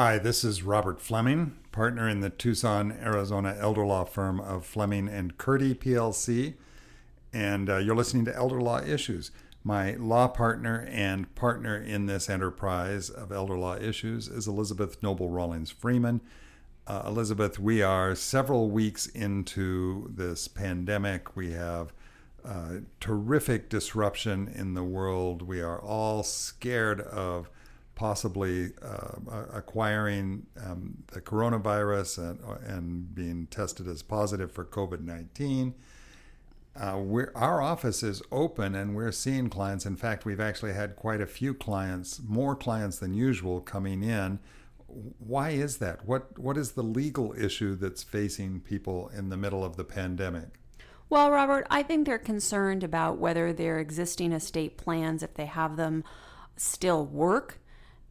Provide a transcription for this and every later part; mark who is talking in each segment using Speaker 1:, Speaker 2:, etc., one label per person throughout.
Speaker 1: Hi, this is Robert Fleming, partner in the Tucson, Arizona elder law firm of Fleming and Curti PLC, and uh, you're listening to Elder Law Issues. My law partner and partner in this enterprise of elder law issues is Elizabeth Noble Rawlings Freeman. Uh, Elizabeth, we are several weeks into this pandemic. We have uh, terrific disruption in the world. We are all scared of possibly uh, acquiring um, the coronavirus and, and being tested as positive for COVID 19. Uh, our office is open and we're seeing clients. In fact, we've actually had quite a few clients, more clients than usual, coming in. Why is that? What What is the legal issue that's facing people in the middle of the pandemic?
Speaker 2: Well, Robert, I think they're concerned about whether their existing estate plans, if they have them, still work.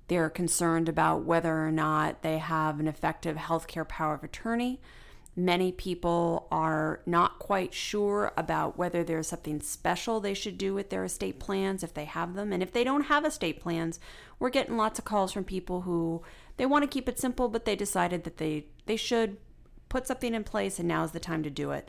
Speaker 2: They're concerned about whether or not they have an effective healthcare power of attorney. Many people are not quite sure about whether there's something special they should do with their estate plans if they have them. And if they don't have estate plans, we're getting lots of calls from people who they want to keep it simple, but they decided that they, they should put something in place and now is the time to do it.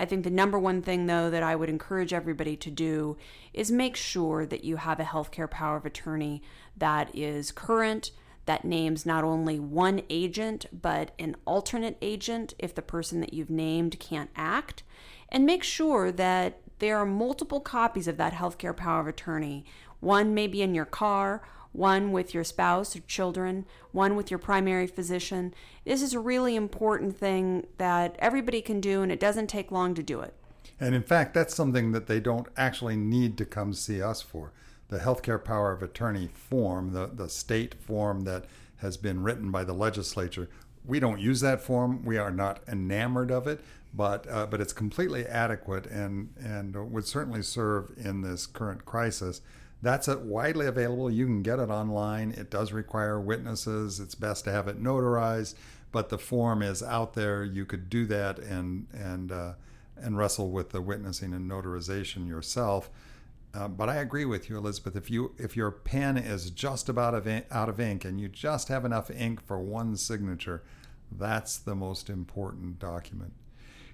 Speaker 2: I think the number one thing, though, that I would encourage everybody to do is make sure that you have a healthcare power of attorney that is current, that names not only one agent, but an alternate agent if the person that you've named can't act. And make sure that there are multiple copies of that healthcare power of attorney. One may be in your car, one with your spouse or children, one with your primary physician. This is a really important thing that everybody can do, and it doesn't take long to do it.
Speaker 1: And in fact, that's something that they don't actually need to come see us for the healthcare power of attorney form, the, the state form that has been written by the legislature, we don't use that form. We are not enamored of it, but uh, but it's completely adequate and and would certainly serve in this current crisis. That's widely available. You can get it online. It does require witnesses. It's best to have it notarized, but the form is out there. You could do that and and uh, and wrestle with the witnessing and notarization yourself. Uh, but I agree with you, Elizabeth. If you if your pen is just about of in, out of ink and you just have enough ink for one signature, that's the most important document.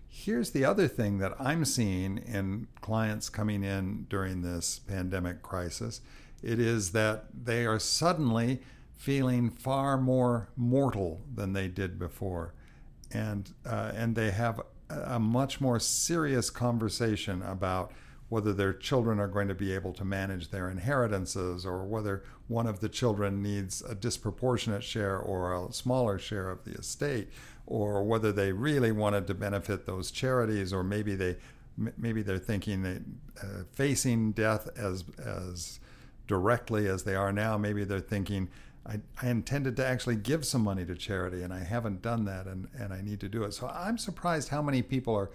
Speaker 1: Here's the other thing that I'm seeing in clients coming in during this pandemic crisis. It is that they are suddenly feeling far more mortal than they did before, and uh, and they have a much more serious conversation about whether their children are going to be able to manage their inheritances or whether one of the children needs a disproportionate share or a smaller share of the estate or whether they really wanted to benefit those charities or maybe they maybe they're thinking that uh, facing death as as directly as they are now maybe they're thinking I, I intended to actually give some money to charity and I haven't done that and, and I need to do it. So I'm surprised how many people are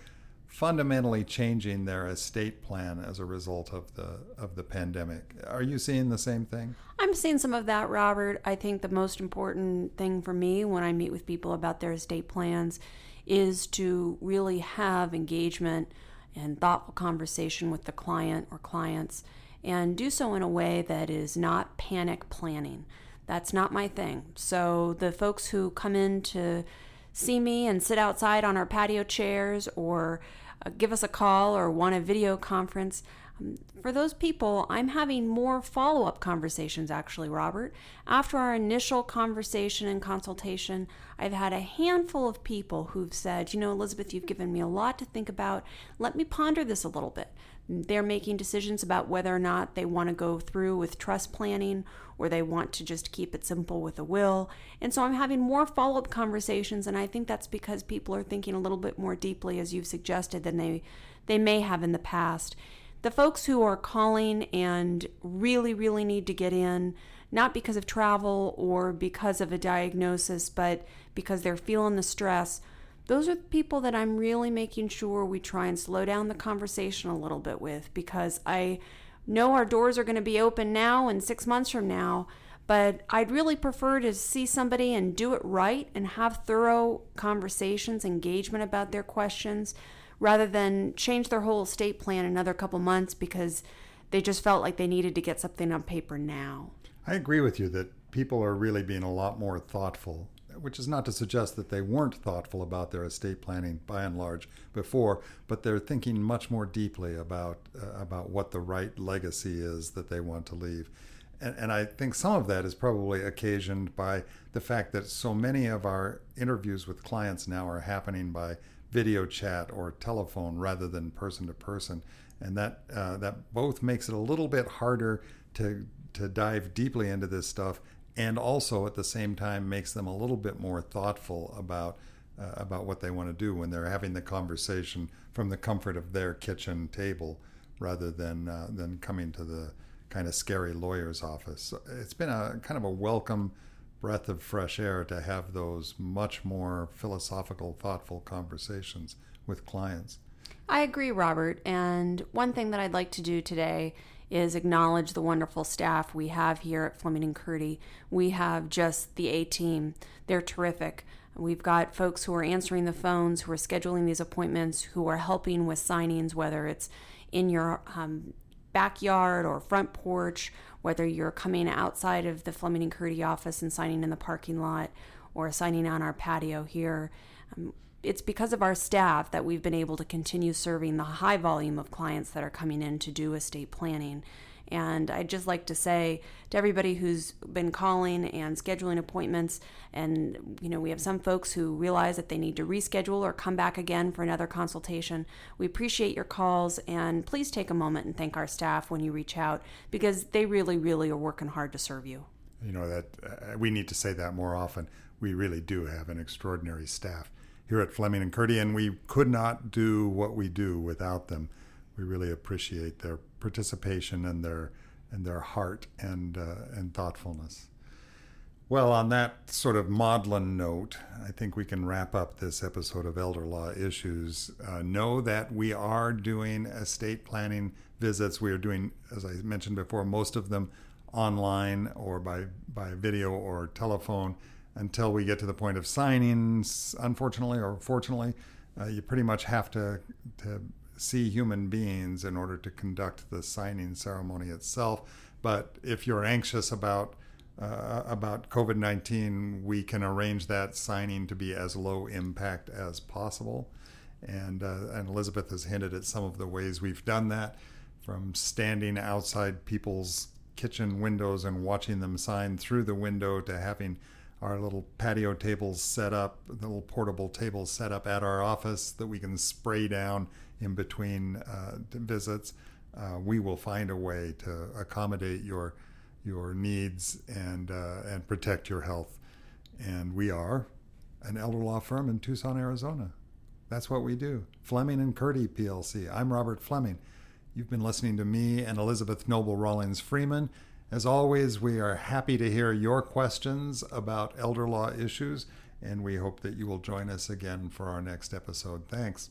Speaker 1: fundamentally changing their estate plan as a result of the of the pandemic. Are you seeing the same thing?
Speaker 2: I'm seeing some of that, Robert. I think the most important thing for me when I meet with people about their estate plans is to really have engagement and thoughtful conversation with the client or clients and do so in a way that is not panic planning. That's not my thing. So the folks who come in to see me and sit outside on our patio chairs or uh, give us a call or want a video conference. Um, for those people, I'm having more follow up conversations actually, Robert. After our initial conversation and consultation, I've had a handful of people who've said, You know, Elizabeth, you've given me a lot to think about. Let me ponder this a little bit. They're making decisions about whether or not they want to go through with trust planning or they want to just keep it simple with a will. And so I'm having more follow up conversations, and I think that's because people are thinking a little bit more deeply, as you've suggested, than they, they may have in the past. The folks who are calling and really, really need to get in, not because of travel or because of a diagnosis, but because they're feeling the stress those are the people that I'm really making sure we try and slow down the conversation a little bit with because I know our doors are going to be open now and six months from now, but I'd really prefer to see somebody and do it right and have thorough conversations, engagement about their questions, rather than change their whole estate plan another couple months because they just felt like they needed to get something on paper now.
Speaker 1: I agree with you that people are really being a lot more thoughtful, which is not to suggest that they weren't thoughtful about their estate planning by and large before, but they're thinking much more deeply about uh, about what the right legacy is that they want to leave. And, and I think some of that is probably occasioned by the fact that so many of our interviews with clients now are happening by video chat or telephone rather than person to person, and that uh, that both makes it a little bit harder to to dive deeply into this stuff and also at the same time makes them a little bit more thoughtful about uh, about what they want to do when they're having the conversation from the comfort of their kitchen table rather than uh, than coming to the kind of scary lawyer's office. So it's been a kind of a welcome breath of fresh air to have those much more philosophical, thoughtful conversations with clients.
Speaker 2: I agree, Robert. And one thing that I'd like to do today is acknowledge the wonderful staff we have here at Fleming and Curti. We have just the A team. They're terrific. We've got folks who are answering the phones, who are scheduling these appointments, who are helping with signings, whether it's in your um, backyard or front porch, whether you're coming outside of the Fleming and Curti office and signing in the parking lot or signing on our patio here. Um, it's because of our staff that we've been able to continue serving the high volume of clients that are coming in to do estate planning. And I'd just like to say to everybody who's been calling and scheduling appointments, and you know, we have some folks who realize that they need to reschedule or come back again for another consultation. We appreciate your calls, and please take a moment and thank our staff when you reach out because they really, really are working hard to serve you.
Speaker 1: You know, that uh, we need to say that more often. We really do have an extraordinary staff here at Fleming and Curti, and we could not do what we do without them. We really appreciate their participation and their and their heart and uh, and thoughtfulness. Well, on that sort of maudlin note, I think we can wrap up this episode of Elder Law Issues. Uh, know that we are doing estate planning visits. We are doing, as I mentioned before, most of them online or by by video or telephone until we get to the point of signings. Unfortunately or fortunately, uh, you pretty much have to, to see human beings in order to conduct the signing ceremony itself. But if you're anxious about uh, about COVID 19, we can arrange that signing to be as low impact as possible. And, uh, and Elizabeth has hinted at some of the ways we've done that from standing outside people's kitchen windows and watching them sign through the window to having our little patio tables set up, the little portable tables set up at our office that we can spray down in between uh, visits. Uh, we will find a way to accommodate your your needs and uh, and protect your health. And we are an elder law firm in Tucson, Arizona. That's what we do. Fleming and Curti PLC. I'm Robert Fleming. You've been listening to me and Elizabeth Noble Rawlings Freeman. As always, we are happy to hear your questions about elder law issues, and we hope that you will join us again for our next episode. Thanks.